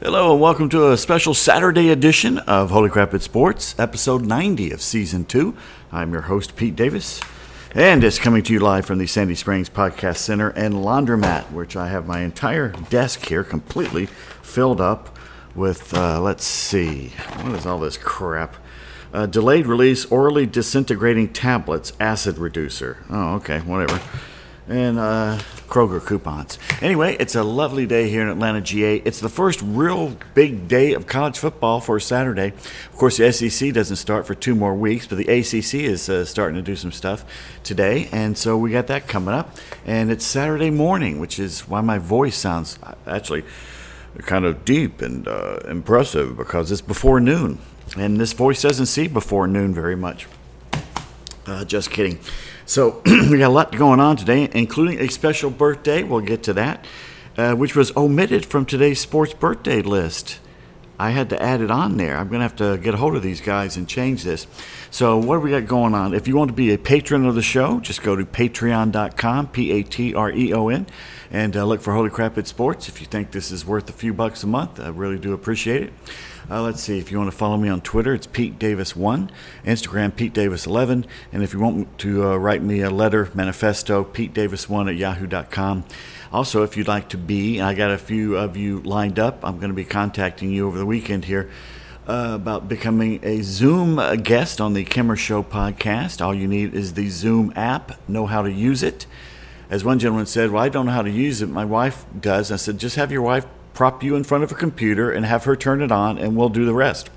Hello and welcome to a special Saturday edition of Holy Crap It's Sports, episode 90 of season 2. I'm your host, Pete Davis, and it's coming to you live from the Sandy Springs Podcast Center and Laundromat, which I have my entire desk here completely filled up with, uh, let's see, what is all this crap? Uh, delayed release orally disintegrating tablets, acid reducer. Oh, okay, whatever and uh, Kroger coupons. Anyway, it's a lovely day here in Atlanta, GA. It's the first real big day of college football for Saturday. Of course, the SEC doesn't start for two more weeks, but the ACC is uh, starting to do some stuff today, and so we got that coming up. And it's Saturday morning, which is why my voice sounds uh, actually kind of deep and uh, impressive because it's before noon, and this voice doesn't see before noon very much. Uh, just kidding. So we got a lot going on today, including a special birthday. We'll get to that, uh, which was omitted from today's sports birthday list. I had to add it on there. I'm going to have to get a hold of these guys and change this. So, what do we got going on? If you want to be a patron of the show, just go to patreon.com, P A T R E O N, and uh, look for Holy Crap It's Sports. If you think this is worth a few bucks a month, I really do appreciate it. Uh, let's see. If you want to follow me on Twitter, it's Pete Davis1, Instagram, Pete Davis11. And if you want to uh, write me a letter, manifesto, Pete Davis1 at yahoo.com. Also, if you'd like to be, I got a few of you lined up. I'm going to be contacting you over the weekend here. Uh, about becoming a Zoom guest on the Kimmer Show podcast. All you need is the Zoom app, know how to use it. As one gentleman said, Well, I don't know how to use it. My wife does. I said, Just have your wife prop you in front of a computer and have her turn it on, and we'll do the rest.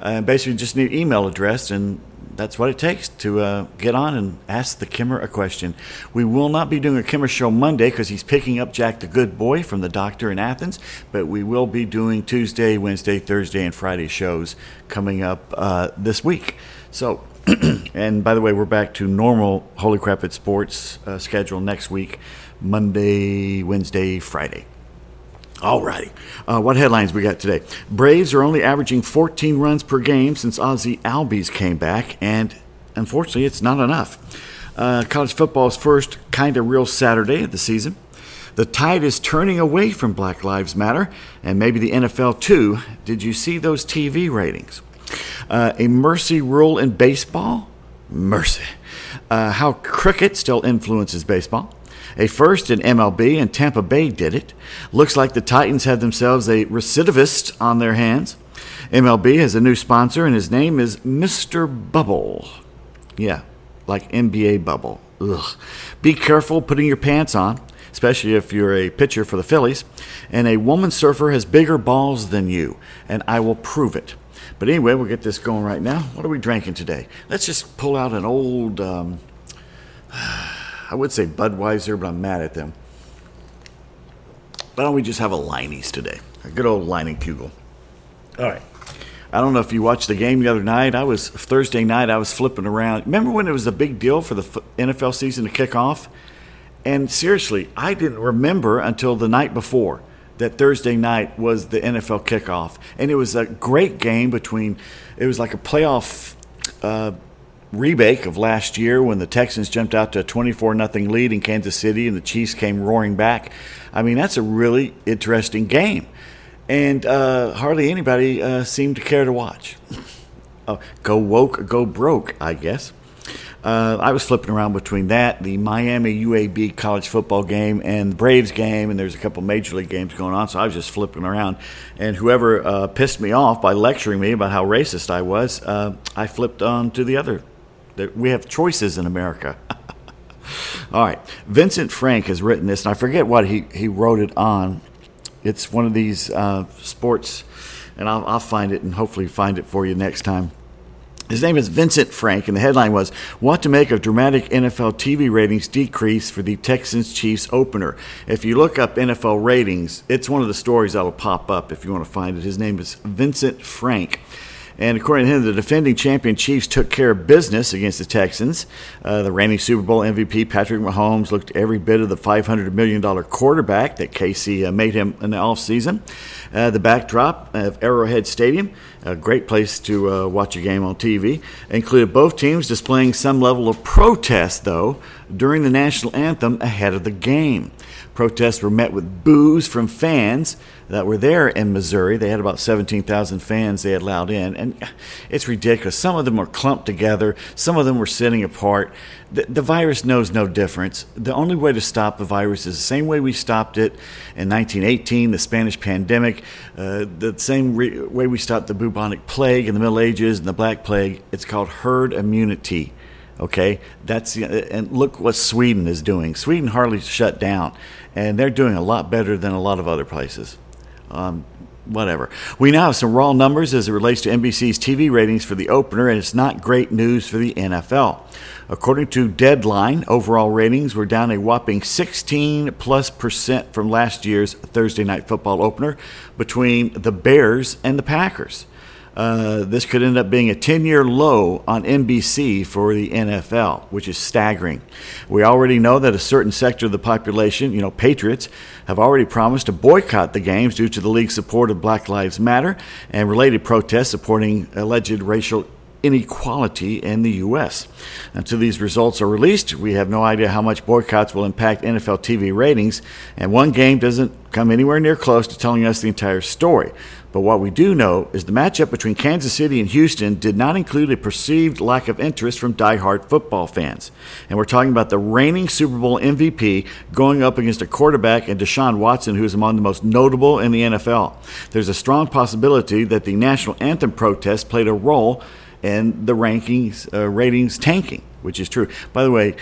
Uh, basically, just need email address, and that's what it takes to uh, get on and ask the Kimmer a question. We will not be doing a Kimmer show Monday because he's picking up Jack the Good Boy from the doctor in Athens, but we will be doing Tuesday, Wednesday, Thursday, and Friday shows coming up uh, this week. So, and by the way, we're back to normal Holy Crap at Sports uh, schedule next week Monday, Wednesday, Friday. Alrighty. Uh, what headlines we got today? Braves are only averaging 14 runs per game since Ozzie Albies came back, and unfortunately, it's not enough. Uh, college football's first kind of real Saturday of the season. The tide is turning away from Black Lives Matter, and maybe the NFL too. Did you see those TV ratings? Uh, a mercy rule in baseball? Mercy. Uh, how cricket still influences baseball. A first in MLB, and Tampa Bay did it. Looks like the Titans have themselves a recidivist on their hands. MLB has a new sponsor, and his name is Mr. Bubble. Yeah, like NBA Bubble. Ugh. Be careful putting your pants on, especially if you're a pitcher for the Phillies. And a woman surfer has bigger balls than you, and I will prove it. But anyway, we'll get this going right now. What are we drinking today? Let's just pull out an old. Um, I would say Budweiser, but I'm mad at them. Why don't we just have a Leinie's today? A good old Leinenkugel. All right. I don't know if you watched the game the other night. I was Thursday night. I was flipping around. Remember when it was a big deal for the NFL season to kick off? And seriously, I didn't remember until the night before that Thursday night was the NFL kickoff, and it was a great game between. It was like a playoff uh, rebake of last year when the Texans jumped out to a 24 nothing lead in Kansas City and the Chiefs came roaring back. I mean, that's a really interesting game. And uh, hardly anybody uh, seemed to care to watch. oh, go woke, go broke, I guess. Uh, I was flipping around between that, the Miami UAB college football game, and the Braves game, and there's a couple major league games going on. So I was just flipping around, and whoever uh, pissed me off by lecturing me about how racist I was, uh, I flipped on to the other we have choices in America. All right. Vincent Frank has written this, and I forget what he, he wrote it on. It's one of these uh, sports, and I'll, I'll find it and hopefully find it for you next time. His name is Vincent Frank, and the headline was What to Make of Dramatic NFL TV Ratings Decrease for the Texans Chiefs Opener. If you look up NFL ratings, it's one of the stories that'll pop up if you want to find it. His name is Vincent Frank. And according to him, the defending champion Chiefs took care of business against the Texans. Uh, the reigning Super Bowl MVP Patrick Mahomes looked every bit of the $500 million quarterback that KC uh, made him in the offseason. Uh, the backdrop of Arrowhead Stadium, a great place to uh, watch a game on TV, included both teams displaying some level of protest, though, during the national anthem ahead of the game. Protests were met with boos from fans that were there in Missouri. They had about 17,000 fans they had allowed in, and it's ridiculous. Some of them were clumped together, some of them were sitting apart. The, the virus knows no difference. The only way to stop the virus is the same way we stopped it in 1918, the Spanish pandemic, uh, the same re- way we stopped the bubonic plague in the Middle Ages and the Black Plague. It's called herd immunity. Okay, that's and look what Sweden is doing. Sweden hardly shut down, and they're doing a lot better than a lot of other places. Um, whatever. We now have some raw numbers as it relates to NBC's TV ratings for the opener, and it's not great news for the NFL. According to Deadline, overall ratings were down a whopping 16 plus percent from last year's Thursday night football opener between the Bears and the Packers. Uh, this could end up being a 10 year low on NBC for the NFL, which is staggering. We already know that a certain sector of the population, you know, patriots, have already promised to boycott the games due to the league's support of Black Lives Matter and related protests supporting alleged racial inequality in the U.S. Until these results are released, we have no idea how much boycotts will impact NFL TV ratings, and one game doesn't come anywhere near close to telling us the entire story. But what we do know is the matchup between Kansas City and Houston did not include a perceived lack of interest from die-hard football fans. And we're talking about the reigning Super Bowl MVP going up against a quarterback in Deshaun Watson, who is among the most notable in the NFL. There's a strong possibility that the national anthem protest played a role in the rankings uh, ratings tanking, which is true. By the way,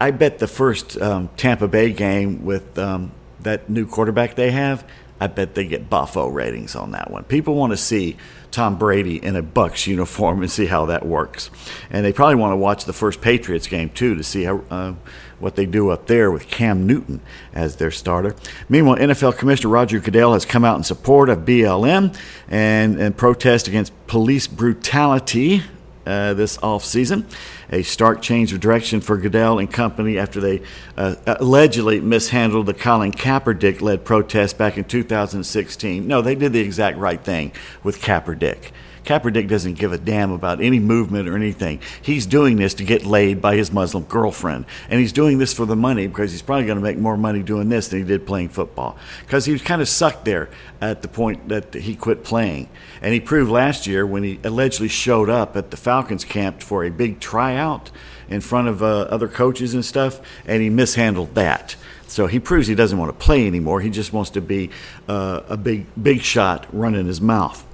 I bet the first um, Tampa Bay game with um, that new quarterback they have I bet they get Buffo ratings on that one. People want to see Tom Brady in a Bucs uniform and see how that works, and they probably want to watch the first Patriots game too to see how uh, what they do up there with Cam Newton as their starter. Meanwhile, NFL Commissioner Roger Goodell has come out in support of BLM and, and protest against police brutality uh, this off season. A stark change of direction for Goodell and company after they uh, allegedly mishandled the Colin Kaepernick led protest back in 2016. No, they did the exact right thing with Kaepernick. Kaepernick doesn't give a damn about any movement or anything. He's doing this to get laid by his Muslim girlfriend. And he's doing this for the money because he's probably going to make more money doing this than he did playing football. Because he was kind of sucked there at the point that he quit playing. And he proved last year when he allegedly showed up at the Falcons camp for a big tryout in front of uh, other coaches and stuff, and he mishandled that. So he proves he doesn't want to play anymore. He just wants to be uh, a big, big shot running his mouth.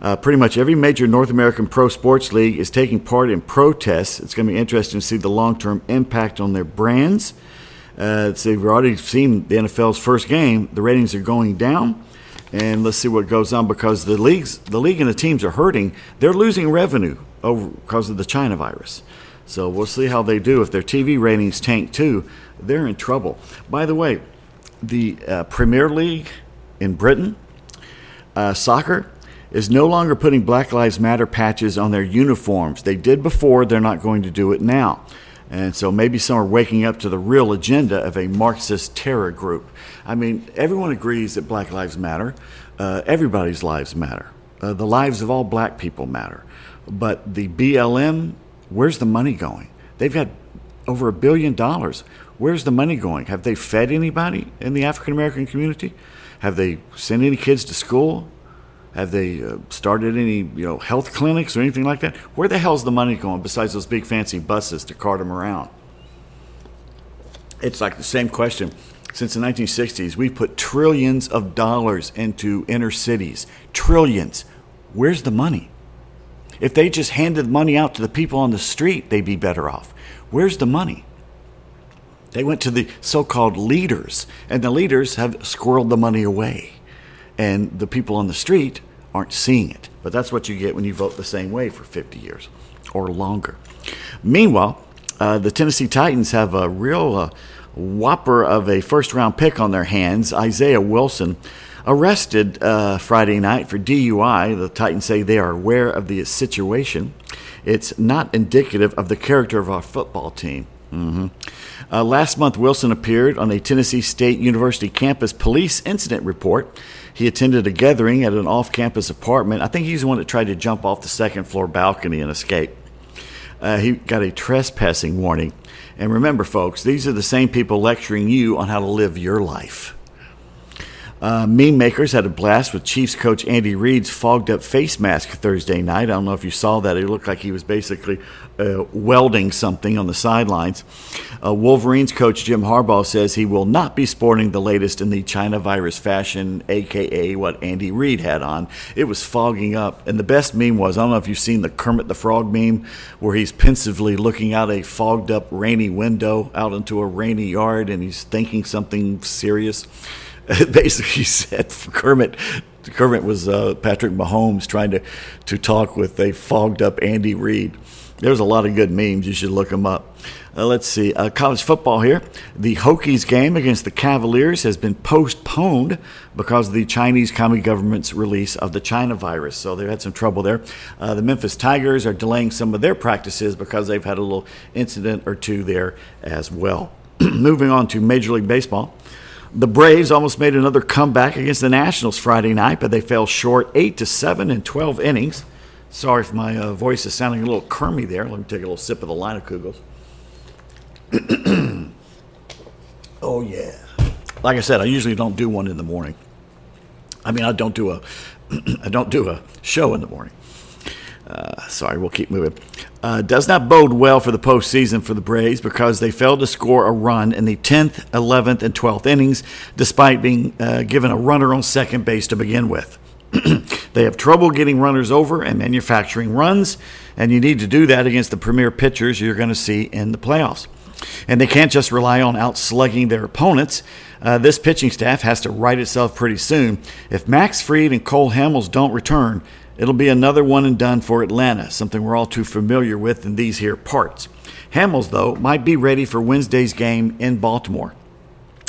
Uh, pretty much every major North American pro sports league is taking part in protests. It's going to be interesting to see the long term impact on their brands. Uh, so we've already seen the NFL's first game. The ratings are going down, and let's see what goes on because the leagues, the league and the teams are hurting. They're losing revenue over because of the China virus. So we'll see how they do. If their TV ratings tank too, they're in trouble. By the way, the uh, Premier League in Britain, uh, soccer, is no longer putting Black Lives Matter patches on their uniforms. They did before, they're not going to do it now. And so maybe some are waking up to the real agenda of a Marxist terror group. I mean, everyone agrees that Black Lives Matter. Uh, everybody's lives matter. Uh, the lives of all black people matter. But the BLM, where's the money going? They've got over a billion dollars. Where's the money going? Have they fed anybody in the African American community? Have they sent any kids to school? Have they uh, started any you know health clinics or anything like that? Where the hell's the money going besides those big fancy buses to cart them around? It's like the same question. Since the 1960s, we've put trillions of dollars into inner cities. Trillions. Where's the money? If they just handed money out to the people on the street, they'd be better off. Where's the money? They went to the so called leaders, and the leaders have squirreled the money away. And the people on the street aren't seeing it. But that's what you get when you vote the same way for 50 years or longer. Meanwhile, uh, the Tennessee Titans have a real uh, whopper of a first round pick on their hands, Isaiah Wilson. Arrested uh, Friday night for DUI. The Titans say they are aware of the situation. It's not indicative of the character of our football team. Mm-hmm. Uh, last month, Wilson appeared on a Tennessee State University campus police incident report. He attended a gathering at an off campus apartment. I think he's the one that tried to jump off the second floor balcony and escape. uh, he got a trespassing warning. And remember, folks, these are the same people lecturing you on how to live your life. Uh, meme makers had a blast with Chiefs coach Andy Reid's fogged up face mask Thursday night. I don't know if you saw that. It looked like he was basically uh, welding something on the sidelines. Uh, Wolverines coach Jim Harbaugh says he will not be sporting the latest in the China virus fashion, aka what Andy Reid had on. It was fogging up. And the best meme was I don't know if you've seen the Kermit the Frog meme where he's pensively looking out a fogged up rainy window out into a rainy yard and he's thinking something serious. basically said Kermit. Kermit was uh, Patrick Mahomes trying to, to talk with a fogged up Andy Reid. There's a lot of good memes. You should look them up. Uh, let's see. Uh, college football here. The Hokies game against the Cavaliers has been postponed because of the Chinese Communist government's release of the China virus. So they've had some trouble there. Uh, the Memphis Tigers are delaying some of their practices because they've had a little incident or two there as well. Moving on to Major League Baseball. The Braves almost made another comeback against the Nationals Friday night, but they fell short 8 to 7 in 12 innings. Sorry if my uh, voice is sounding a little kermy there. Let me take a little sip of the Leinenkugels. oh yeah. Like I said, I usually don't do one in the morning. I mean, I don't do a I don't do a show in the morning. Uh, sorry, we'll keep moving. Uh, does not bode well for the postseason for the Braves because they failed to score a run in the 10th, 11th, and 12th innings, despite being uh, given a runner on second base to begin with. they have trouble getting runners over and manufacturing runs, and you need to do that against the premier pitchers you're going to see in the playoffs. And they can't just rely on outslugging their opponents. Uh, this pitching staff has to right itself pretty soon. If Max Fried and Cole Hamels don't return, It'll be another one and done for Atlanta, something we're all too familiar with in these here parts. Hamels, though, might be ready for Wednesday's game in Baltimore.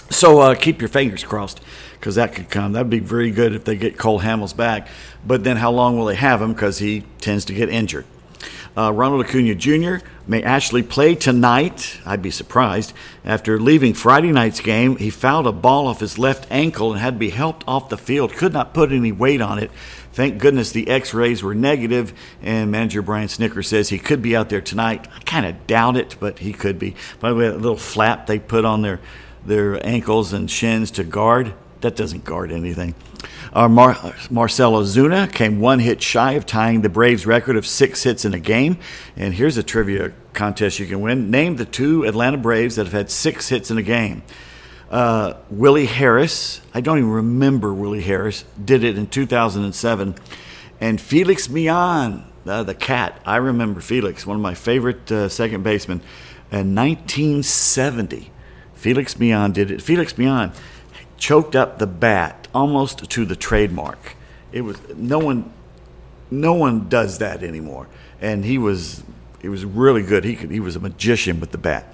So uh, keep your fingers crossed because that could come. That'd be very good if they get Cole Hamels back. But then how long will they have him because he tends to get injured? Uh, Ronald Acuna Jr. may actually play tonight. I'd be surprised. After leaving Friday night's game, he fouled a ball off his left ankle and had to be helped off the field. Could not put any weight on it. Thank goodness the x rays were negative, and manager Brian Snitker says he could be out there tonight. I kind of doubt it, but he could be. By the way, that little flap they put on their, their ankles and shins to guard, that doesn't guard anything. Uh, Mar- Marcell Ozuna came one hit shy of tying the Braves' record of six hits in a game. And here's a trivia contest you can win. Name the two Atlanta Braves that have had six hits in a game. Uh, Willie Harris, I don't even remember Willie Harris, did it in 2007. And Felix Millan, uh, the cat, I remember Felix, one of my favorite uh, second basemen, in 1970. Felix Millan did it. Felix Millan choked up the bat almost to the trademark. It was no one, no one does that anymore. And he was, he was really good. He could, he was a magician with the bat.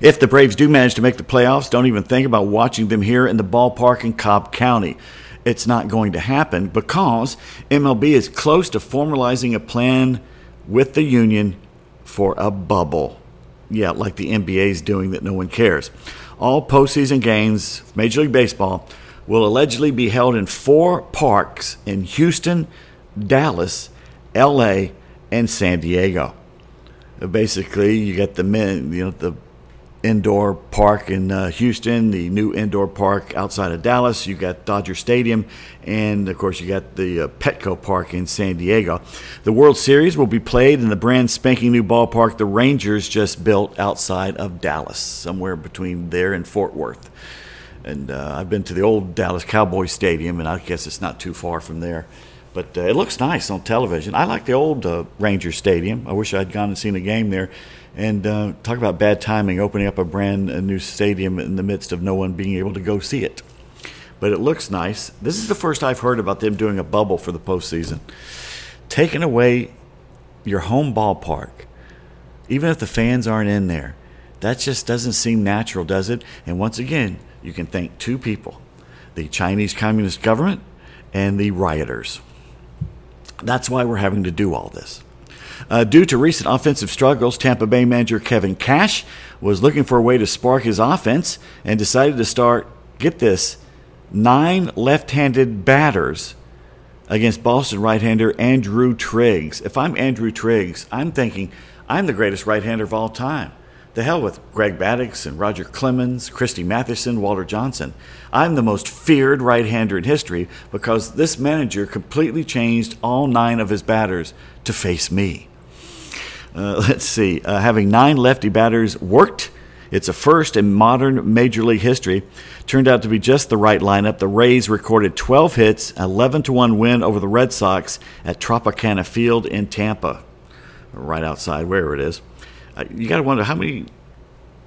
If the Braves do manage to make the playoffs, don't even think about watching them here in the ballpark in Cobb County. It's not going to happen because MLB is close to formalizing a plan with the union for a bubble. Yeah, like the NBA is doing that no one cares. All postseason games, Major League Baseball, will allegedly be held in four parks in Houston, Dallas, LA, and San Diego. Basically, you get the men, you know, the indoor park in uh, Houston, the new indoor park outside of Dallas. You got Dodger Stadium, and of course you got the uh, Petco Park in San Diego. The World Series will be played in the brand spanking new ballpark the Rangers just built outside of Dallas, somewhere between there and Fort Worth. And uh, I've been to the old Dallas Cowboys Stadium, and I guess it's not too far from there. But uh, it looks nice on television. I like the old uh, Ranger Stadium. I wish I'd gone and seen a game there and uh, talk about bad timing, opening up a brand a new stadium in the midst of no one being able to go see it. But it looks nice. This is the first I've heard about them doing a bubble for the postseason. Taking away your home ballpark, even if the fans aren't in there, that just doesn't seem natural, does it? And once again, you can thank two people the Chinese Communist government and the rioters. That's why we're having to do all this. Uh, due to recent offensive struggles, Tampa Bay manager Kevin Cash was looking for a way to spark his offense and decided to start, get this, nine left handed batters against Boston right hander Andrew Triggs. If I'm Andrew Triggs, I'm thinking I'm the greatest right hander of all time. The hell with Greg Maddux and Roger Clemens, Christy Mathewson, Walter Johnson. I'm the most feared right hander in history because this manager completely changed all nine of his batters to face me. Uh, let's see. Uh, having nine lefty batters worked. It's a first in modern Major League history. Turned out to be just the right lineup. The Rays recorded 12 hits, 11 to 1 win over the Red Sox at Tropicana Field in Tampa, right outside wherever it is. You got to wonder how many.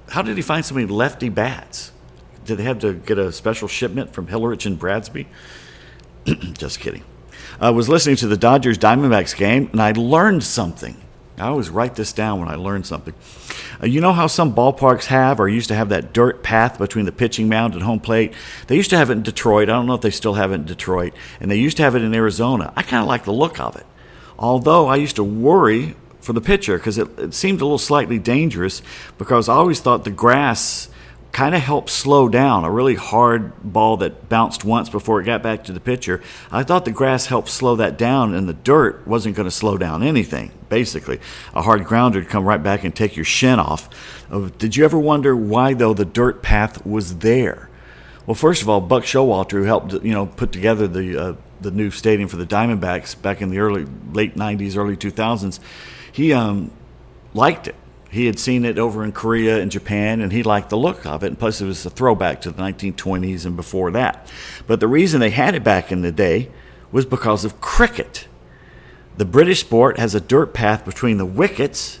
How did he find so many lefty bats? Did they have to get a special shipment from Hillerich and Bradsby? just kidding. I was listening to the Dodgers Diamondbacks game and I learned something. I always write this down when I learn something. Uh, you know how some ballparks have or used to have that dirt path between the pitching mound and home plate? They used to have it in Detroit. I don't know if they still have it in Detroit. And they used to have it in Arizona. I kind of like the look of it. Although I used to worry for the pitcher because it, it seemed a little slightly dangerous because I always thought the grass kind of helped slow down a really hard ball that bounced once before it got back to the pitcher. I thought the grass helped slow that down, and the dirt wasn't going to slow down anything. Basically, a hard grounder would come right back and take your shin off. Uh, did you ever wonder why, though, the dirt path was there? Well, first of all, Buck Showalter, who helped you know put together the uh, the new stadium for the Diamondbacks back in the early late '90s, early 2000s, he um, liked it he had seen it over in Korea and Japan, and he liked the look of it. And plus, it was a throwback to the 1920s and before that. But the reason they had it back in the day was because of cricket. The British sport has a dirt path between the wickets,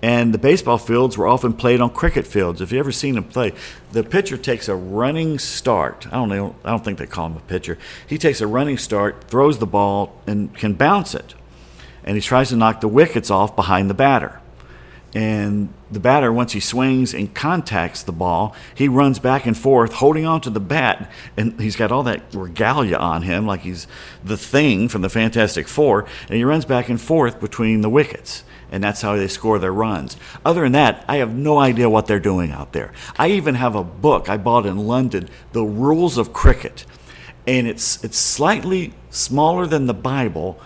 and the baseball fields were often played on cricket fields. If you ever seen them play, the pitcher takes a running start. I don't know. I don't think they call him a pitcher. He takes a running start, throws the ball, and can bounce it, and he tries to knock the wickets off behind the batter. And the batter once he swings and contacts the ball he runs back and forth holding on to the bat. And he's got all that regalia on him like he's the thing from the fantastic four. And he runs back and forth between the wickets. And that's how they score their runs. Other than that i have no idea what they're doing out there. I even have a book i bought in london the rules of cricket. And it's it's slightly smaller than the bible.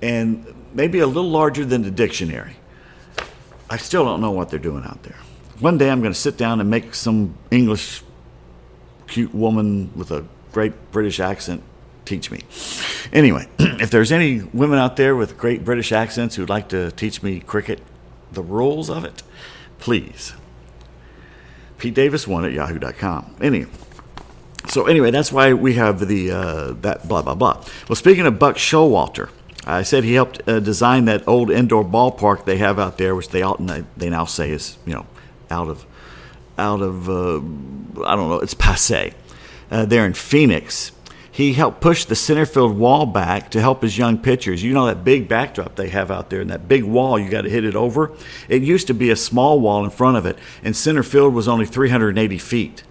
And maybe a little larger than the dictionary I still don't know what they're doing out there. One day I'm going to sit down and make some English cute woman with a great British accent teach me. Anyway, if there's any women out there with great British accents who'd like to teach me cricket, the rules of it, please. Pete Davis one at yahoo.com. Anyway, so anyway, that's why we have the uh, that blah blah blah. Well, speaking of Buck Showalter, I said he helped uh, design that old indoor ballpark they have out there, which they ought, they now say is you know out of out of uh, I don't know it's passe. Uh, there in Phoenix, he helped push the center field wall back to help his young pitchers. You know that big backdrop they have out there, and that big wall you got to hit it over. It used to be a small wall in front of it, and center field was only 380 feet.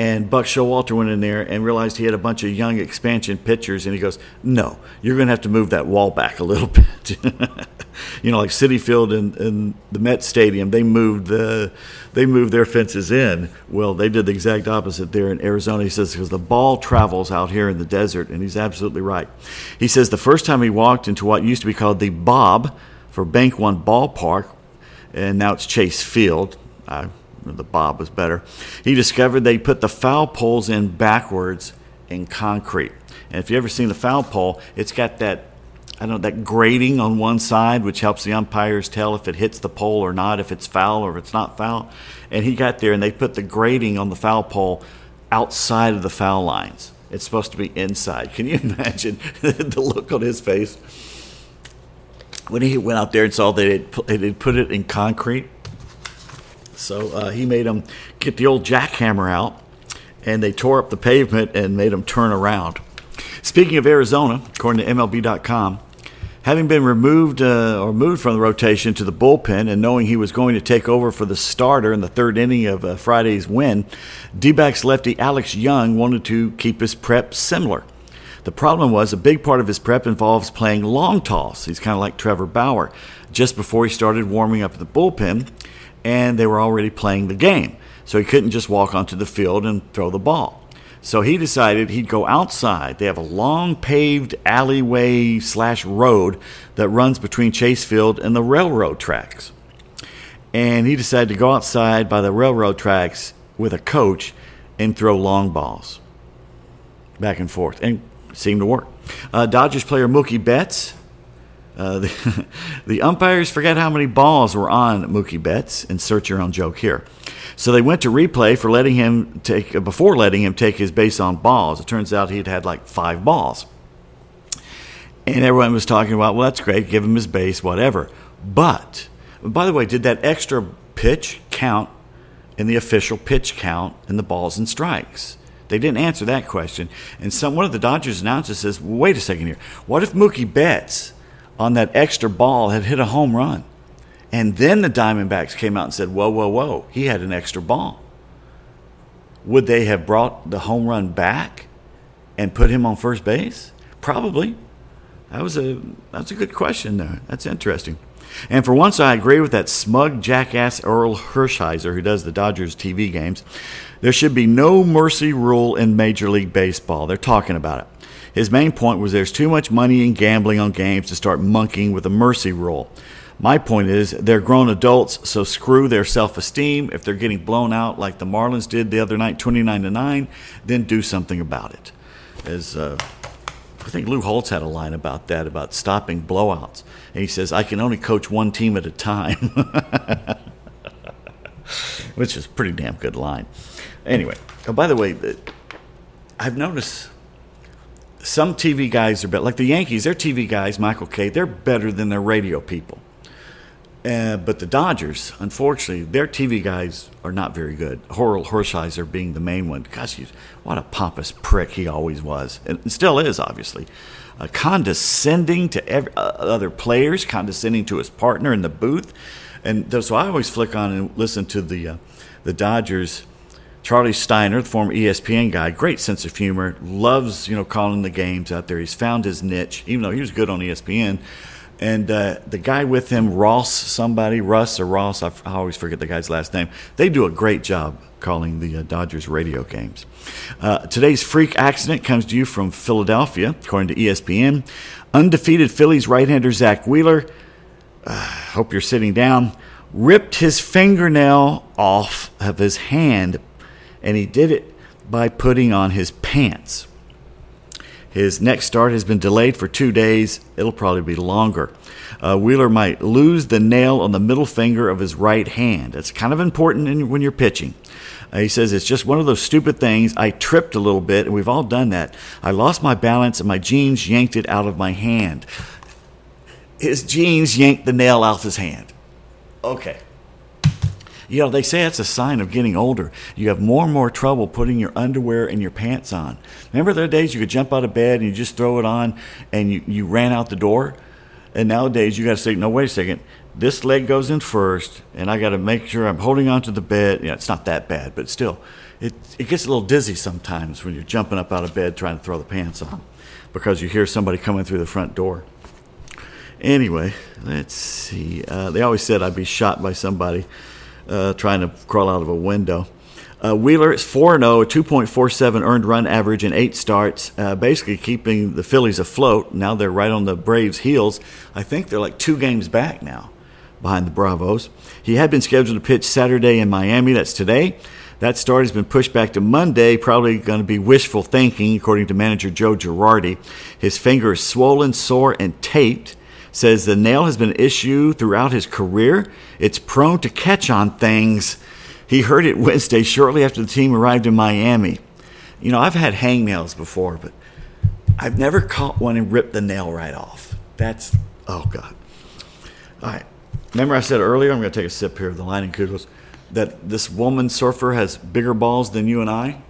And Buck Showalter went in there and realized he had a bunch of young expansion pitchers, and he goes, "No, you're going to have to move that wall back a little bit." you know, like Citi Field and, and the Met Stadium, they moved the they moved their fences in. Well, they did the exact opposite there in Arizona. He says because the ball travels out here in the desert, and he's absolutely right. He says the first time he walked into what used to be called the Bob for Bank One Ballpark, and now it's Chase Field. I the Bob was better. He discovered they put the foul poles in backwards in concrete. And if you've ever seen the foul pole, it's got that I don't know that grating on one side, which helps the umpires tell if it hits the pole or not, if it's foul or if it's not foul. And he got there, and they put the grating on the foul pole outside of the foul lines. It's supposed to be inside. Can you imagine the look on his face when he went out there and saw that it had put it in concrete? So uh, he made them get the old jackhammer out, and they tore up the pavement and made them turn around. Speaking of Arizona, according to MLB.com, having been removed uh, or moved from the rotation to the bullpen and knowing he was going to take over for the starter in the third inning of uh, Friday's win, D backs lefty Alex Young wanted to keep his prep similar. The problem was a big part of his prep involves playing long toss. He's kind of like Trevor Bauer. Just before he started warming up the bullpen, and they were already playing the game. So he couldn't just walk onto the field and throw the ball. So he decided he'd go outside. They have a long paved alleyway slash road that runs between Chase Field and the railroad tracks. And he decided to go outside by the railroad tracks with a coach and throw long balls back and forth. And seemed to work. Uh, Dodgers player Mookie Betts. Uh, the, the umpires forget how many balls were on Mookie Betts. Insert your own joke here. So they went to replay for letting him take before letting him take his base on balls. It turns out he'd had like five balls. And everyone was talking about, well, that's great, give him his base, whatever. But, by the way, did that extra pitch count in the official pitch count in the balls and strikes? They didn't answer that question. And some one of the Dodgers announcers says, well, wait a second here. What if Mookie Betts on that extra ball had hit a home run? And then the Diamondbacks came out and said, whoa, whoa, whoa, he had an extra ball. Would they have brought the home run back and put him on first base? Probably. That was a that's a good question there. That's interesting. And for once, I agree with that smug jackass Orel Hershiser who does the Dodgers TV games. There should be no mercy rule in Major League Baseball. They're talking about it. His main point was there's too much money in gambling on games to start monkeying with a mercy rule. My point is, they're grown adults, so screw their self esteem. If they're getting blown out like the Marlins did the other night, 29 to 9, then do something about it. As uh, I think Lou Holtz had a line about that, about stopping blowouts. And he says, I can only coach one team at a time. Which is a pretty damn good line. Anyway, oh, by the way, I've noticed some TV guys are better. Like the Yankees, their TV guys, Michael Kay, they're better than their radio people. Uh, but the Dodgers, unfortunately, their TV guys are not very good. Orel Hershiser being the main one. Gosh, what a pompous prick he always was, and still is, obviously. Uh, condescending to every, uh, other players, condescending to his partner in the booth, and so I always flick on and listen to the uh, the Dodgers. Charlie Steiner, the former ESPN guy, great sense of humor, loves you know calling the games out there. He's found his niche, even though he was good on ESPN and uh, the guy with him, Ross, somebody, Russ or Ross, I, f- I always forget the guy's last name. They do a great job calling the uh, Dodgers radio games. Uh, today's freak accident comes to you from Philadelphia, according to ESPN. Undefeated Phillies right-hander Zack Wheeler. Uh, hope you're sitting down. Ripped his fingernail off of his hand, and he did it by putting on his pants. His next start has been delayed for two days. It'll probably be longer. Uh, Wheeler might lose the nail on the middle finger of his right hand. That's kind of important in, when you're pitching. Uh, he says it's just one of those stupid things. I tripped a little bit, and we've all done that. I lost my balance, and my jeans yanked it out of my hand. His jeans yanked the nail out of his hand. Okay. You know, they say it's a sign of getting older. You have more and more trouble putting your underwear and your pants on. Remember there days you could jump out of bed and you just throw it on and you, you ran out the door? And nowadays you got to say, no, wait a second. This leg goes in first, and I got to make sure I'm holding onto the bed. Yeah, it's not that bad, but still, it, it gets a little dizzy sometimes when you're jumping up out of bed trying to throw the pants on because you hear somebody coming through the front door. Anyway, let's see. Uh, they always said I'd be shot by somebody uh, trying to crawl out of a window. Uh, Wheeler is 4 0, a 2.47 earned run average in eight starts, uh, basically keeping the Phillies afloat. Now they're right on the Braves' heels. I think they're like two games back now behind the Bravos. He had been scheduled to pitch Saturday in Miami. That's today. That start has been pushed back to Monday, probably going to be wishful thinking, according to manager Joe Girardi. His finger is swollen, sore, and taped says the nail has been an issue throughout his career. It's prone to catch on things. He heard it Wednesday shortly after the team arrived in Miami. You know, I've had hangnails before, but I've never caught one and ripped the nail right off. That's, oh God. All right. Remember, I said earlier, I'm going to take a sip here of the Leinenkugels, that this woman surfer has bigger balls than you and I?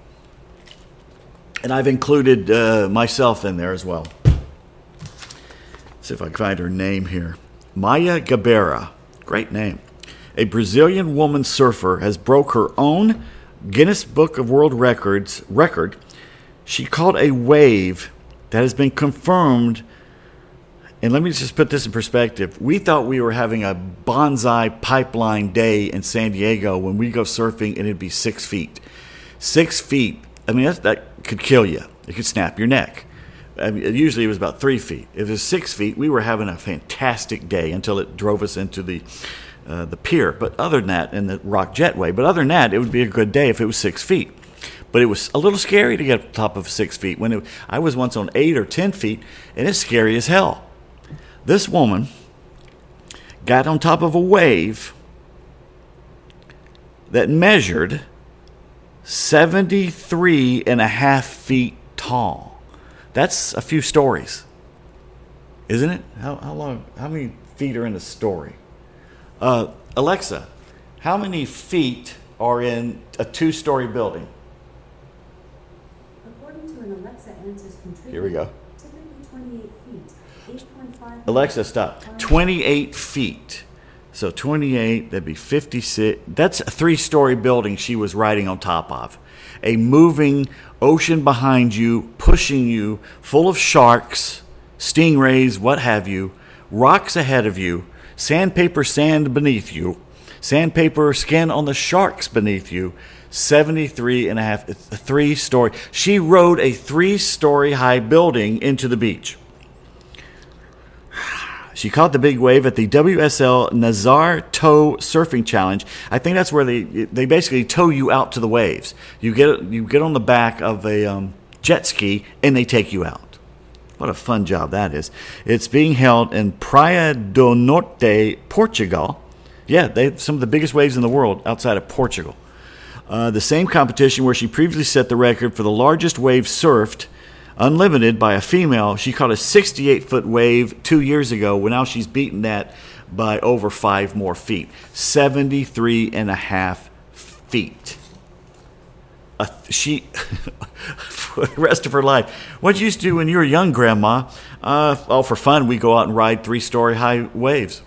And I've included uh, myself in there as well see if I can find her name here. Maya Gabeira, Great name. A Brazilian woman surfer has broke her own Guinness Book of World Records record. She caught a wave that has been confirmed. And let me just put this in perspective. We thought we were having a Banzai Pipeline day in San Diego when we go surfing and it'd be six feet. Six feet. I mean, that could kill you. It could snap your neck. I mean, usually it was about three feet. If it was six feet, we were having a fantastic day until it drove us into the uh, the pier. But other than that, in the rock jetway. But other than that, it would be a good day if it was six feet. But it was a little scary to get up top of six feet. When it, I was once on eight or ten feet, and it's scary as hell. This woman got on top of a wave that measured 73 and a half feet tall. That's a few stories, isn't it? How, how long? How many feet are in a story? Uh, Alexa, how many feet are in a two-story building? According to an Alexa Answers contributor, Here we go. typically 28 feet, 8.5 Alexa, stop. 28 feet. So 28, that'd be 56. That's a three story building she was riding on top of. A moving ocean behind you, pushing you, full of sharks, stingrays, what have you, rocks ahead of you, sandpaper sand beneath you, sandpaper skin on the sharks beneath you. 73 and a half, three story. She rode a three story high building into the beach. She caught the big wave at the WSL Nazaré Tow Surfing Challenge. I think that's where they they basically tow you out to the waves. You get you get on the back of a um, jet ski and they take you out. What a fun job that is! It's being held in Praia do Norte, Portugal. Yeah, they have some of the biggest waves in the world outside of Portugal. Uh, the same competition where she previously set the record for the largest wave surfed unlimited by a female. She caught a 68 foot wave two years ago. Well, now she's beaten that by over five more feet 73 and a half feet. Uh, she, for the rest of her life, what you used to do when you were young, Grandma? Uh, oh, for fun, we go out and ride three story high waves.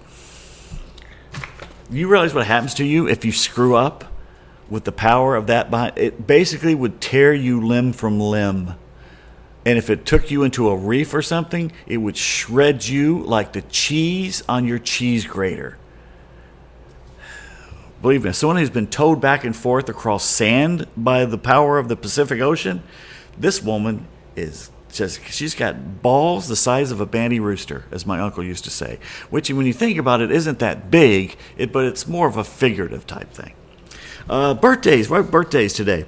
You realize what happens to you if you screw up with the power of that? It basically would tear you limb from limb. And if it took you into a reef or something, it would shred you like the cheese on your cheese grater. Believe me, someone who's been towed back and forth across sand by the power of the Pacific Ocean, this woman is just, she's got balls the size of a banty rooster, as my uncle used to say. Which, when you think about it, isn't that big, it, but it's more of a figurative type thing. Uh, birthdays, what birthdays today?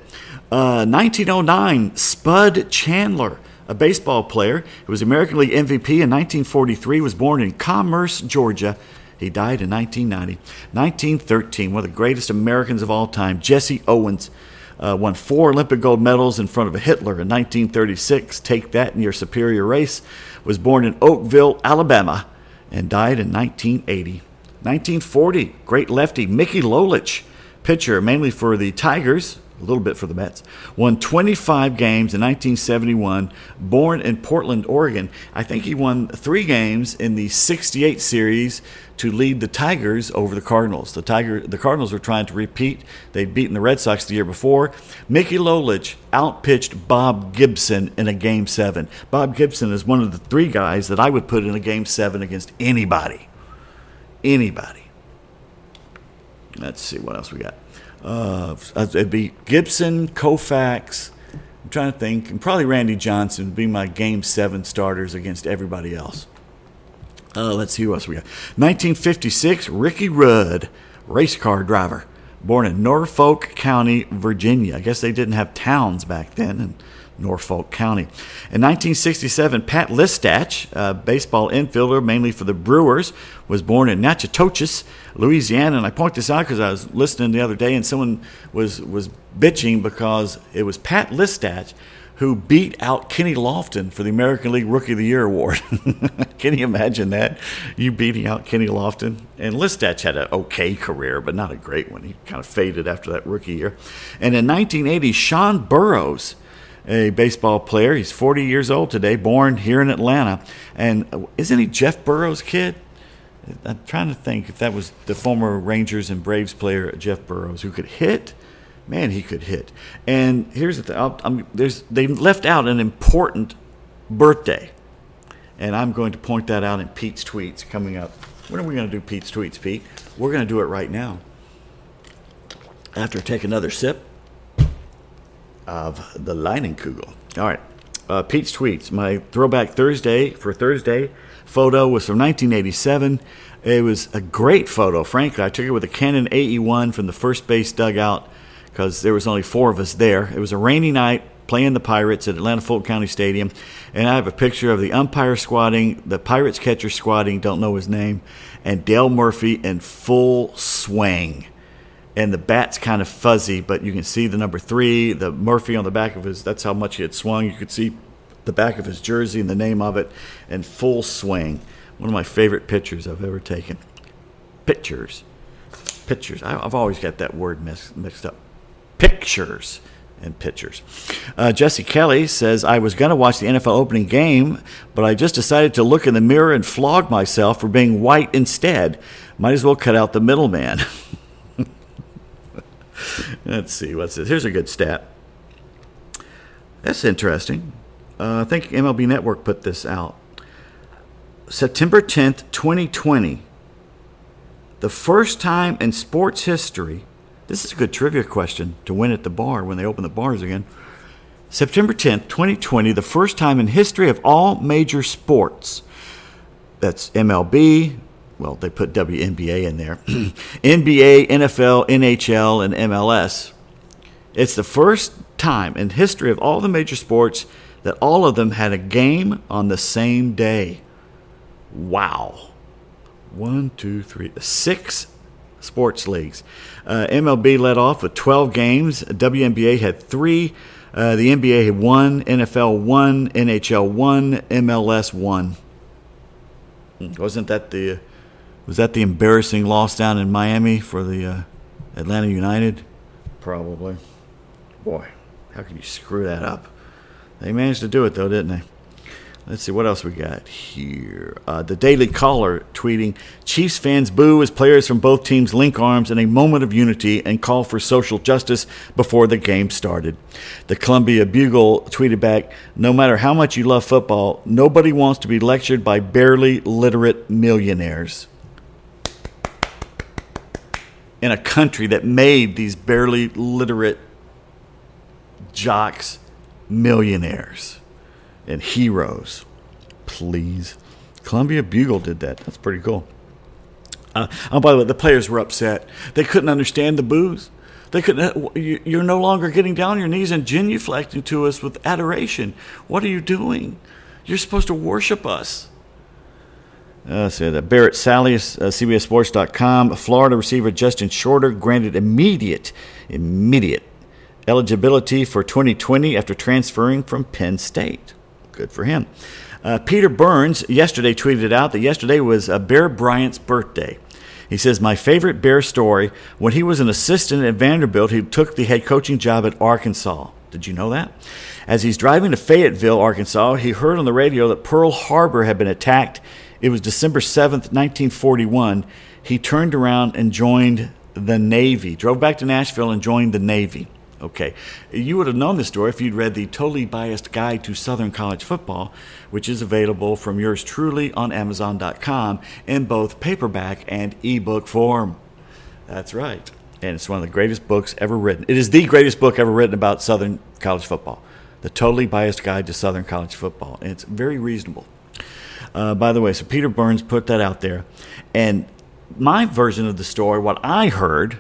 Uh, 1909, Spud Chandler, a baseball player who was American League MVP in 1943, was born in Commerce, Georgia. He died in 1990. 1913, one of the greatest Americans of all time, Jesse Owens, uh, won four Olympic gold medals in front of Hitler in 1936. Take that in your superior race. Was born in Oakville, Alabama, and died in 1980. 1940, great lefty Mickey Lolich, pitcher mainly for the Tigers, a little bit for the Mets. Won 25 games in 1971. Born in Portland, Oregon. I think he won three games in the 68 series to lead the Tigers over the Cardinals. The Tiger, the Cardinals were trying to repeat. They'd beaten the Red Sox the year before. Mickey Lolich outpitched Bob Gibson in a game seven. Bob Gibson is one of the three guys that I would put in a game seven against anybody. Anybody. Let's see what else we got. Uh, it'd be Gibson, Koufax. I'm trying to think, and probably Randy Johnson would be my game seven starters against everybody else. Uh, let's see who else we got. 1956, Ricky Rudd, race car driver, born in Norfolk County, Virginia. I guess they didn't have towns back then in Norfolk County. In 1967, Pat Listach, a baseball infielder mainly for the Brewers, was born in Natchitoches, Louisiana. And I point this out because I was listening the other day and someone was, was bitching because it was Pat Listach who beat out Kenny Lofton for the American League Rookie of the Year award. Can you imagine that? You beating out Kenny Lofton? And Listach had an okay career, but not a great one. He kind of faded after that rookie year. And in 1980, Sean Burroughs, a baseball player, he's 40 years old today, born here in Atlanta. And uh, isn't he Jeff Burroughs' kid? I'm trying to think if that was the former Rangers and Braves player Jeff Burroughs who could hit man, he could hit. And here's the thing: there's they left out an important birthday, and I'm going to point that out in Pete's tweets coming up. When are we going to do Pete's tweets, Pete? We're going to do it right now. After take another sip. Of the Leinenkugel. All right. Uh, Pete's tweets. My throwback Thursday for Thursday photo was from 1987. It was a great photo, frankly. I took it with a Canon AE1 from the first base dugout because there was only four of us there. It was a rainy night playing the Pirates at Atlanta Fulton County Stadium, and I have a picture of the umpire squatting, the Pirates catcher squatting, don't know his name, and Dale Murphy in full swing. And the bat's kind of fuzzy, but you can see the number three, the Murphy on the back of his. That's how much he had swung. You could see the back of his jersey and the name of it, and full swing. One of my favorite pictures I've ever taken. Pictures, pictures. I, I've always got that word mixed, mixed up. Pictures and pitchers. Uh, Jesse Kelly says, I was going to watch the NFL opening game, but I just decided to look in the mirror and flog myself for being white instead. Might as well cut out the middleman. Let's see, what's this? Here's a good stat. That's interesting. Uh, I think MLB Network put this out. September 10th, 2020. The first time in sports history this is a good trivia question to win at the bar when they open the bars again. September 10th, 2020, the first time in history of all major sports. That's MLB, well, they put WNBA in there. NBA, NFL, NHL, and MLS. It's the first time in history of all the major sports that all of them had a game on the same day. Wow. One, two, three, six sports leagues. Uh, MLB led off with 12 games. WNBA had three. Uh, the NBA had one. NFL one. NHL one. MLS one. Wasn't that the was that the embarrassing loss down in Miami for the uh, Atlanta United? Probably. Boy, how can you screw that up? They managed to do it though, didn't they? Let's see what else we got here. Uh, the Daily Caller tweeting Chiefs fans boo as players from both teams link arms in a moment of unity and call for social justice before the game started. The Columbia Bugle tweeted back No matter how much you love football, nobody wants to be lectured by barely literate millionaires. In a country that made these barely literate jocks millionaires and heroes. Please. Columbia Bugle did that. That's pretty cool. Uh, oh, by the way, the players were upset. They couldn't understand the booze. They couldn't. Uh, you're no longer getting down on your knees and genuflecting to us with adoration. What are you doing? You're supposed to worship us. Uh, so that Barrett Sallee, uh, CBSSports.com. Florida receiver Justin Shorter granted immediate, immediate eligibility for 2020 after transferring from Penn State. Good for him. Uh, Peter Burns yesterday tweeted out that yesterday was uh, Bear Bryant's birthday. He says, My favorite Bear story when he was an assistant at Vanderbilt, he took the head coaching job at Arkansas. Did you know that? As he's driving to Fayetteville, Arkansas, he heard on the radio that Pearl Harbor had been attacked. It was December 7th, 1941. He turned around and joined the Navy, drove back to Nashville and joined the Navy. Okay. You would have known this story if you'd read the Totally Biased Guide to Southern College Football, which is available from yours truly on Amazon.com in both paperback and ebook form. That's right. And it's one of the greatest books ever written. It is the greatest book ever written about Southern college football. The Totally Biased Guide to Southern College Football. And it's very reasonable. Uh, by the way, so Peter Burns put that out there. And my version of the story, what I heard,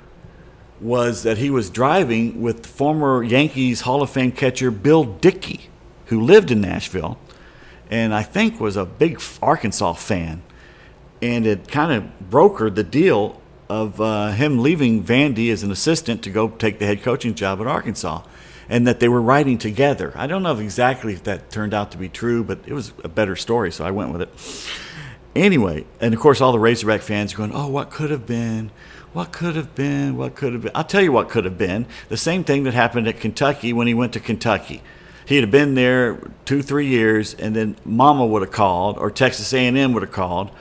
was that he was driving with former Yankees Hall of Fame catcher Bill Dickey, who lived in Nashville and I think was a big Arkansas fan. And it kind of brokered the deal of uh, him leaving Vandy as an assistant to go take the head coaching job at Arkansas, and that they were writing together. I don't know exactly if that turned out to be true, but it was a better story, so I went with it. Anyway, and of course, all the Razorback fans are going, "Oh, what could have been? What could have been? What could have been? I'll tell you what could have been. The same thing that happened at Kentucky when he went to Kentucky. He'd have been there two, three years, and then Mama would have called, or Texas A&M would have called.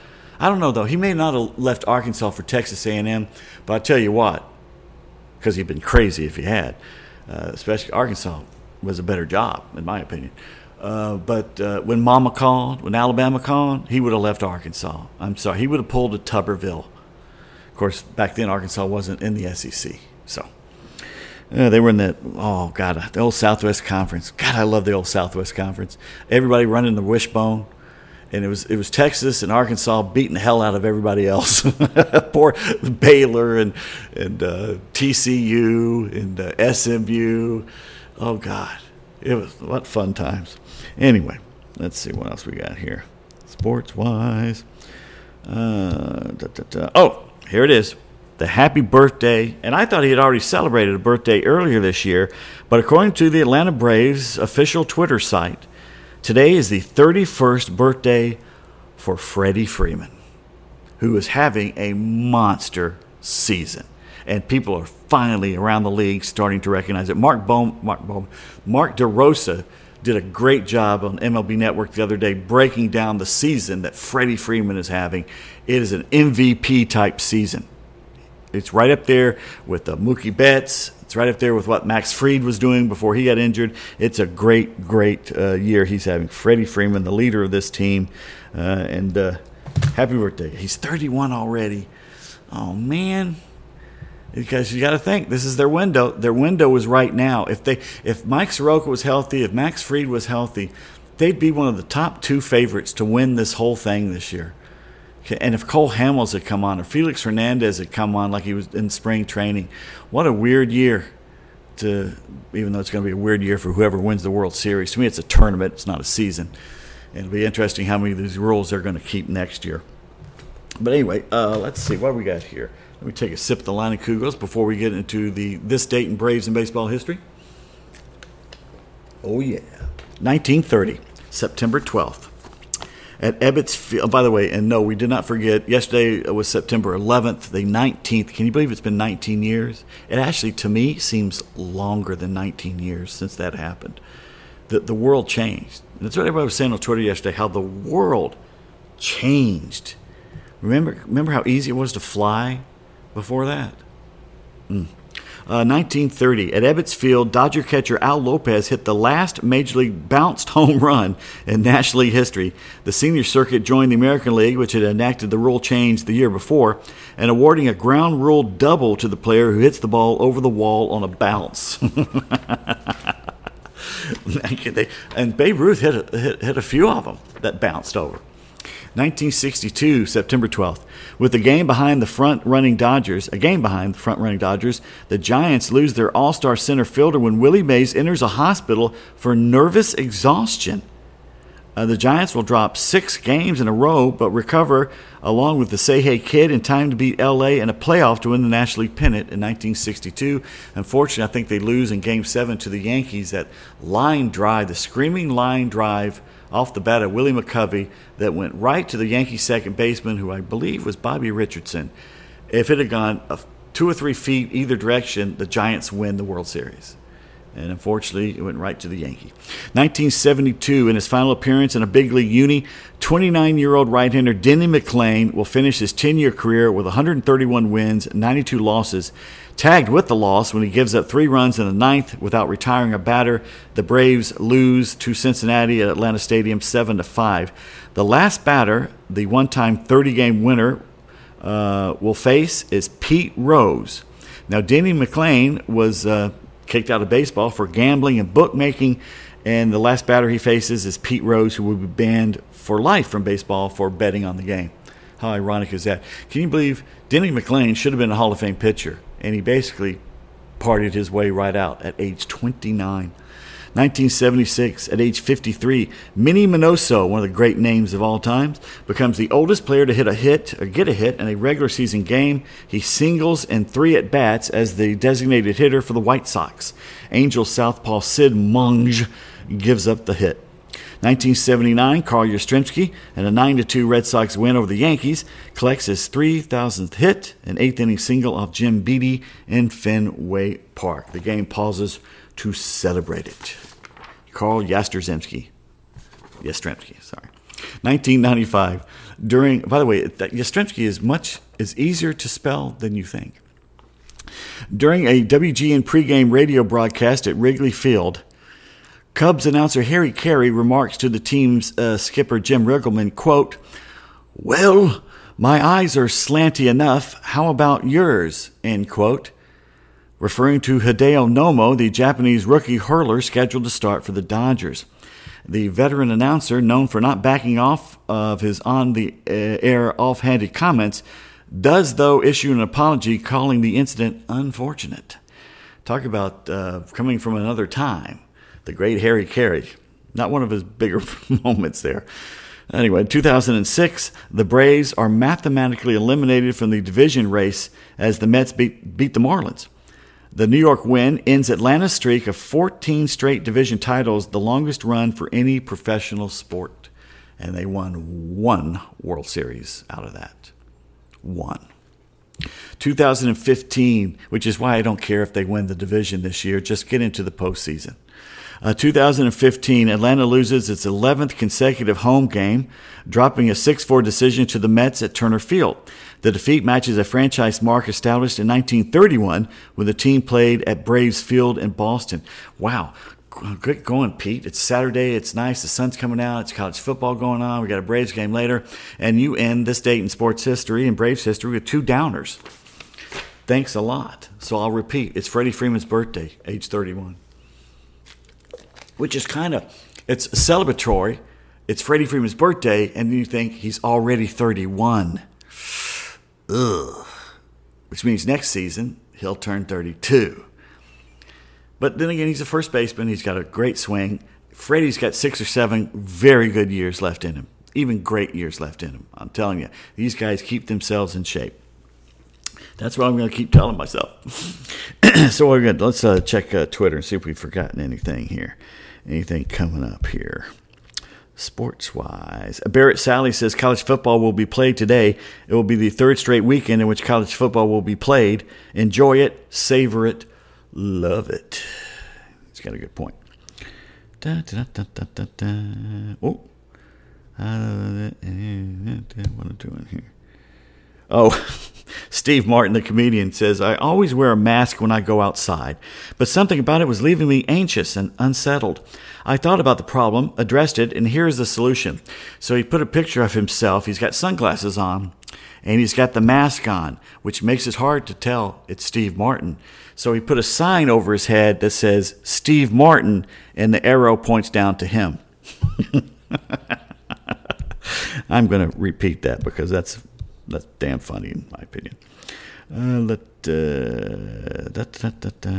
I don't know though. He may not have left Arkansas for Texas A&M, but I tell you what, because he'd been crazy if he had. Uh, especially Arkansas was a better job, in my opinion. Uh, but uh, when Mama called, when Alabama called, he would have left Arkansas. I'm sorry, he would have pulled a Tuberville of course, back then Arkansas wasn't in the SEC. So, Uh, they were in that, oh, God, the old Southwest Conference. God, I love the old Southwest Conference. Everybody running the wishbone. And it was it was Texas and Arkansas beating the hell out of everybody else. Poor Baylor and and uh, TCU and uh, SMU. Oh God, it was what fun times. Anyway, let's see what else we got here, sports wise. Uh, da, da, da. Oh, here it is the happy birthday, and I thought he had already celebrated a birthday earlier this year, but according to the Atlanta Braves official Twitter site, today is the 31st birthday for Freddie Freeman, who is having a monster season. And people are finally around the league starting to recognize it. Mark Bohm, Mark Bohm, Mark DeRosa did a great job on MLB Network the other day breaking down the season that Freddie Freeman is having. It is an MVP type season it's right up there with the Mookie Betts. It's right up there with what Max Fried was doing before he got injured. It's a great, great uh, year he's having. Freddie Freeman, the leader of this team, uh, and uh, happy birthday. He's 31 already. Oh man, because you got to think this is their window. Their window is right now. If they, if Mike Soroka was healthy, if Max Fried was healthy, they'd be one of the top two favorites to win this whole thing this year. And if Cole Hamels had come on, or Felix Hernandez had come on like he was in spring training, what a weird year to, even though it's going to be a weird year for whoever wins the World Series. To me, it's a tournament, it's not a season. And it'll be interesting how many of these rules they're going to keep next year. But anyway, uh, let's see what we got here. Let me take a sip of the Leinenkugels before we get into the this date in Braves and baseball history. Oh yeah, 1930, September 12th at Ebbets Field. Oh, by the way, and no, we did not forget. Yesterday was September 11th, the 19th. Can you believe it's been 19 years? It actually, to me, seems longer than 19 years since that happened. The, the world changed. And that's what everybody was saying on Twitter yesterday how the world changed. Remember, remember how easy it was to fly before that? Mm. 1930, uh, at Ebbets Field, Dodger catcher Al Lopez hit the last Major League bounced home run in National League history. The senior circuit joined the American League, which had enacted the rule change the year before, and awarding a ground rule double to the player who hits the ball over the wall on a bounce. and Babe Ruth hit a, hit, hit a few of them that bounced over. 1962, September 12th. With the game behind the front running Dodgers, a game behind the front running Dodgers, the Giants lose their all star center fielder when Willie Mays enters a hospital for nervous exhaustion. Uh, the Giants will drop six games in a row, but recover along with the Say Hey Kid in time to beat LA in a playoff to win the National League pennant in 1962. Unfortunately, I think they lose in Game 7 to the Yankees. That line drive, the screaming line drive off the bat of Willie McCovey that went right to the Yankee second baseman, who I believe was Bobby Richardson. If it had gone two or three feet either direction, the Giants win the World Series. And unfortunately, it went right to the Yankee. 1972, in his final appearance in a big league uni, 29 year old right hander Denny McLain will finish his 10 year career with 131 wins, 92 losses tagged with the loss when he gives up three runs in the ninth without retiring a batter. The Braves lose to Cincinnati at Atlanta Stadium seven to five. The last batter, the one-time 30-game winner, uh, will face is Pete Rose. Now, Denny McLain was uh, kicked out of baseball for gambling and bookmaking, and the last batter he faces is Pete Rose, who will be banned for life from baseball for betting on the game. How ironic is that? Can you believe Denny McLain should have been a Hall of Fame pitcher? And he basically partied his way right out at age 29. 1976, at age 53, Minnie Minoso, one of the great names of all times, becomes the oldest player to hit a hit or get a hit in a regular season game. He singles in three at bats as the designated hitter for the White Sox. Angel southpaw Sid Monge gives up the hit. 1979, Carl Yastrzemski, and a 9 2 Red Sox win over the Yankees, collects his 3,000th hit, an eighth inning single off Jim Beattie in Fenway Park. The game pauses to celebrate it. Carl Yastrzemski. Yastrzemski, sorry. 1995, during, by the way, Yastrzemski is much is easier to spell than you think. During a WGN pregame radio broadcast at Wrigley Field, Cubs announcer Harry Caray remarks to the team's uh, skipper Jim Riggleman, quote, Well, my eyes are slanty enough. How about yours? End quote. referring to Hideo Nomo, the Japanese rookie hurler scheduled to start for the Dodgers. The veteran announcer, known for not backing off of his on the air offhanded comments, does, though, issue an apology calling the incident unfortunate. Talk about uh, coming from another time. The great Harry Caray. Not one of his bigger moments there. Anyway, 2006, the Braves are mathematically eliminated from the division race as the Mets beat, beat the Marlins. The New York win ends Atlanta's streak of 14 straight division titles, the longest run for any professional sport. And they won one World Series out of that. One. 2015, which is why I don't care if they win the division this year, just get into the postseason. Uh, 2015, Atlanta loses its 11th consecutive home game, dropping a 6 4 decision to the Mets at Turner Field. The defeat matches a franchise mark established in 1931 when the team played at Braves Field in Boston. Wow. Good going, Pete. It's Saturday. It's nice. The sun's coming out. It's college football going on. We got a Braves game later. And you end this date in sports history and Braves history with two downers. Thanks a lot. So I'll repeat it's Freddie Freeman's birthday, age 31 which is kind of it's celebratory. It's Freddie Freeman's birthday, and you think he's already 31. Ugh. Which means next season he'll turn 32. But then again, he's a first baseman. He's got a great swing. Freddie's got six or seven very good years left in him, even great years left in him. I'm telling you, these guys keep themselves in shape. That's what I'm going to keep telling myself. so we're good. Let's uh, check uh, Twitter and see if we've forgotten anything here anything coming up here. Sports wise, Barrett Sallee says college football will be played today. It will be the third straight weekend in which college football will be played. Enjoy it, savor it, love it. He's got a good point. Da, da, da. Oh, uh, what am I doing here? Oh, Steve Martin, the comedian, says, I always wear a mask when I go outside, but something about it was leaving me anxious and unsettled. I thought about the problem, addressed it, and here's the solution. So he put a picture of himself. He's got sunglasses on, and he's got the mask on, which makes it hard to tell it's Steve Martin. So he put a sign over his head that says, Steve Martin, and the arrow points down to him. I'm going to repeat that because that's that's damn funny, in my opinion. Uh, let uh, da, da, da, da.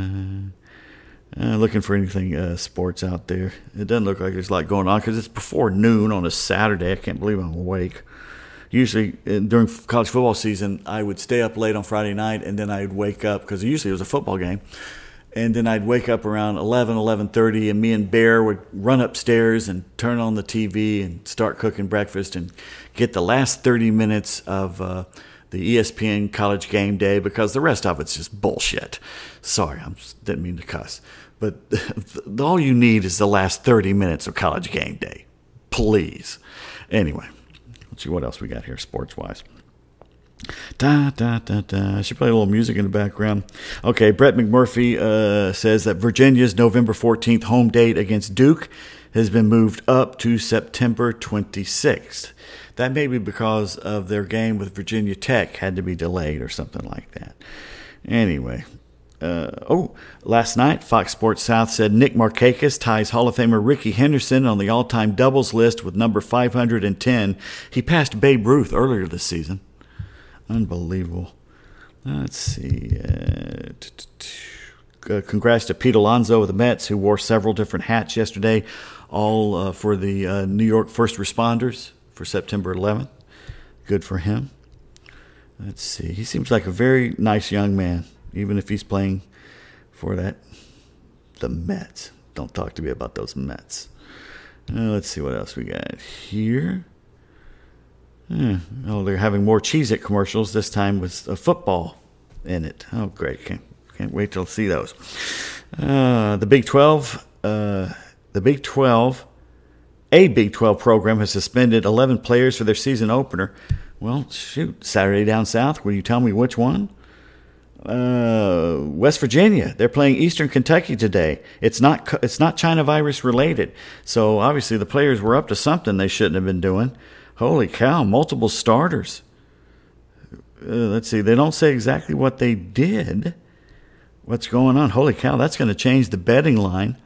Uh, looking for anything uh, sports out there. It doesn't look like there's a lot going on because it's before noon on a Saturday. I can't believe I'm awake. Usually uh, during college football season, I would stay up late on Friday night and then I'd wake up because usually it was a football game and then I'd wake up around 11, 11.30, and me and Bear would run upstairs and turn on the TV and start cooking breakfast and get the last 30 minutes of uh, the ESPN College Game Day because the rest of it's just bullshit. Sorry, I didn't mean to cuss. But all you need is the last 30 minutes of College Game Day. Please. Anyway, let's see what else we got here sports-wise. Da, da, da, da. I should play a little music in the background. Okay, Brett McMurphy uh, says that Virginia's November 14th home date against Duke has been moved up to September 26th. That may be because of their game with Virginia Tech had to be delayed or something like that. Anyway, uh, oh, last night, Fox Sports South said Nick Markakis ties Hall of Famer Rickey Henderson on the all time doubles list with number 510. He passed Babe Ruth earlier this season. Unbelievable. Let's see. Uh, uh, congrats to Pete Alonso of the Mets, who wore several different hats yesterday, all uh, for the uh, New York first responders for September 11th. Good for him. Let's see. He seems like a very nice young man, even if he's playing for that the Mets. Don't talk to me about those Mets. Uh, let's see what else we got here. Hmm. Oh, they're having more Cheez It commercials, this time with a football in it. Oh, great. Can't, can't wait to see those. Uh, the Big 12, uh, the Big 12, a Big 12 program has suspended 11 players for their season opener. Well, shoot, Saturday down south. Will you tell me which one? Uh, West Virginia. They're playing Eastern Kentucky today. It's not it's not China virus related. So obviously the players were up to something they shouldn't have been doing. Holy cow, multiple starters. Uh, let's see, they don't say exactly what they did, what's going on? Holy cow, that's going to change the betting line.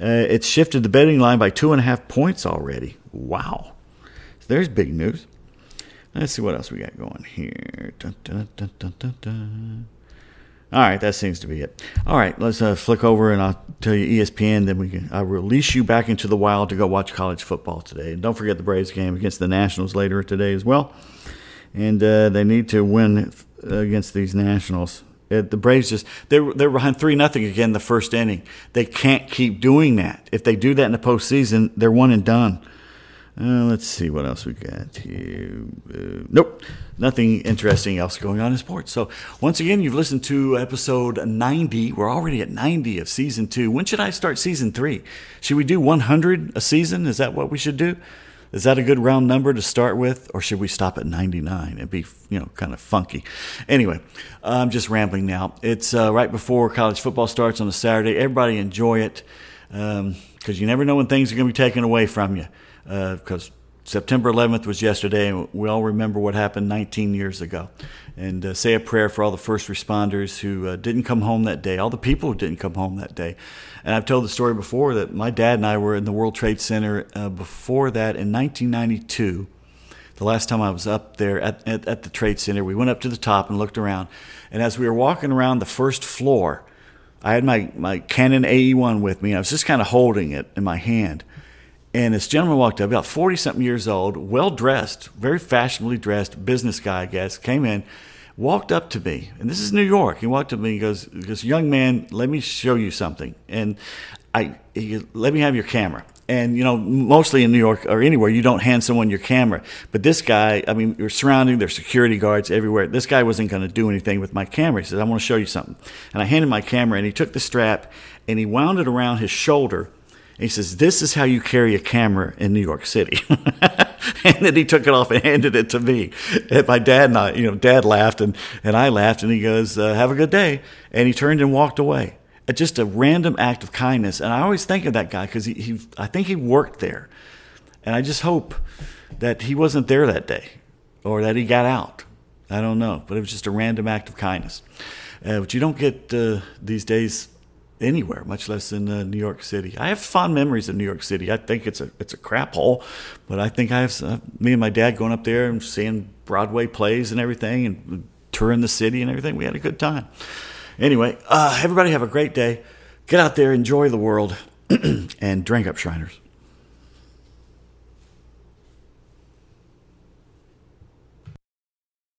Uh, it's shifted the betting line by two and a half points already. Wow. So there's big news. Let's see what else we got going here. Dun, dun, dun, All right, that seems to be it. All right, let's uh, flick over and I'll tell you ESPN. Then we can I'll release you back into the wild to go watch college football today. And don't forget the Braves game against the Nationals later today as well. And uh, they need to win against these Nationals. Uh, the Braves just they're they're behind three nothing again the first inning. They can't keep doing that. If they do that in the postseason, they're one and done. Uh, let's see what else we got here. Uh, nope, nothing interesting else going on in sports. So once again, you've listened to episode 90. We're already at 90 of season two. When should I start season three? Should we do 100 a season? Is that what we should do? Is that a good round number to start with, or should we stop at 99 and be, you know, kind of funky? Anyway, I'm just rambling now. It's uh, right before college football starts on a Saturday. Everybody enjoy it because um, you never know when things are going to be taken away from you. Because uh, September 11th was yesterday, and we all remember what happened 19 years ago. And uh, say a prayer for all the first responders who uh, didn't come home that day, all the people who didn't come home that day. And I've told the story before that my dad and I were in the World Trade Center uh, before that in 1992. The last time I was up there at, at, at the Trade Center, we went up to the top and looked around. And as we were walking around the first floor, I had my, my Canon AE1 with me. I was just kind of holding it in my hand. And this gentleman walked up, about 40 something years old, well dressed, very fashionably dressed, business guy, I guess, came in walked up to me, and this is New York. He walked up to me and goes, "This young man, let me show you something." And I, he, let me have your camera. And you know, mostly in New York or anywhere, you don't hand someone your camera. But this guy, I mean, you're surrounding. There's security guards everywhere. This guy wasn't going to do anything with my camera. He says, "I want to show you something." And I handed my camera, and he took the strap and he wound it around his shoulder he says, This is how you carry a camera in New York City. and then he took it off and handed it to me. And my dad and I, you know, dad laughed and, and I laughed and he goes, uh, Have a good day. And he turned and walked away. Just a random act of kindness. And I always think of that guy because he, he, I think he worked there. And I just hope that he wasn't there that day or that he got out. I don't know. But it was just a random act of kindness. Uh, but you don't get uh, these days anywhere, much less in uh, New York City. I have fond memories of New York City. I think it's a it's a crap hole, but I think I have uh, me and my dad going up there and seeing Broadway plays and everything, and touring the city and everything. We had a good time. Anyway, uh, everybody have a great day. Get out there, enjoy the world, and drink up, Shriners.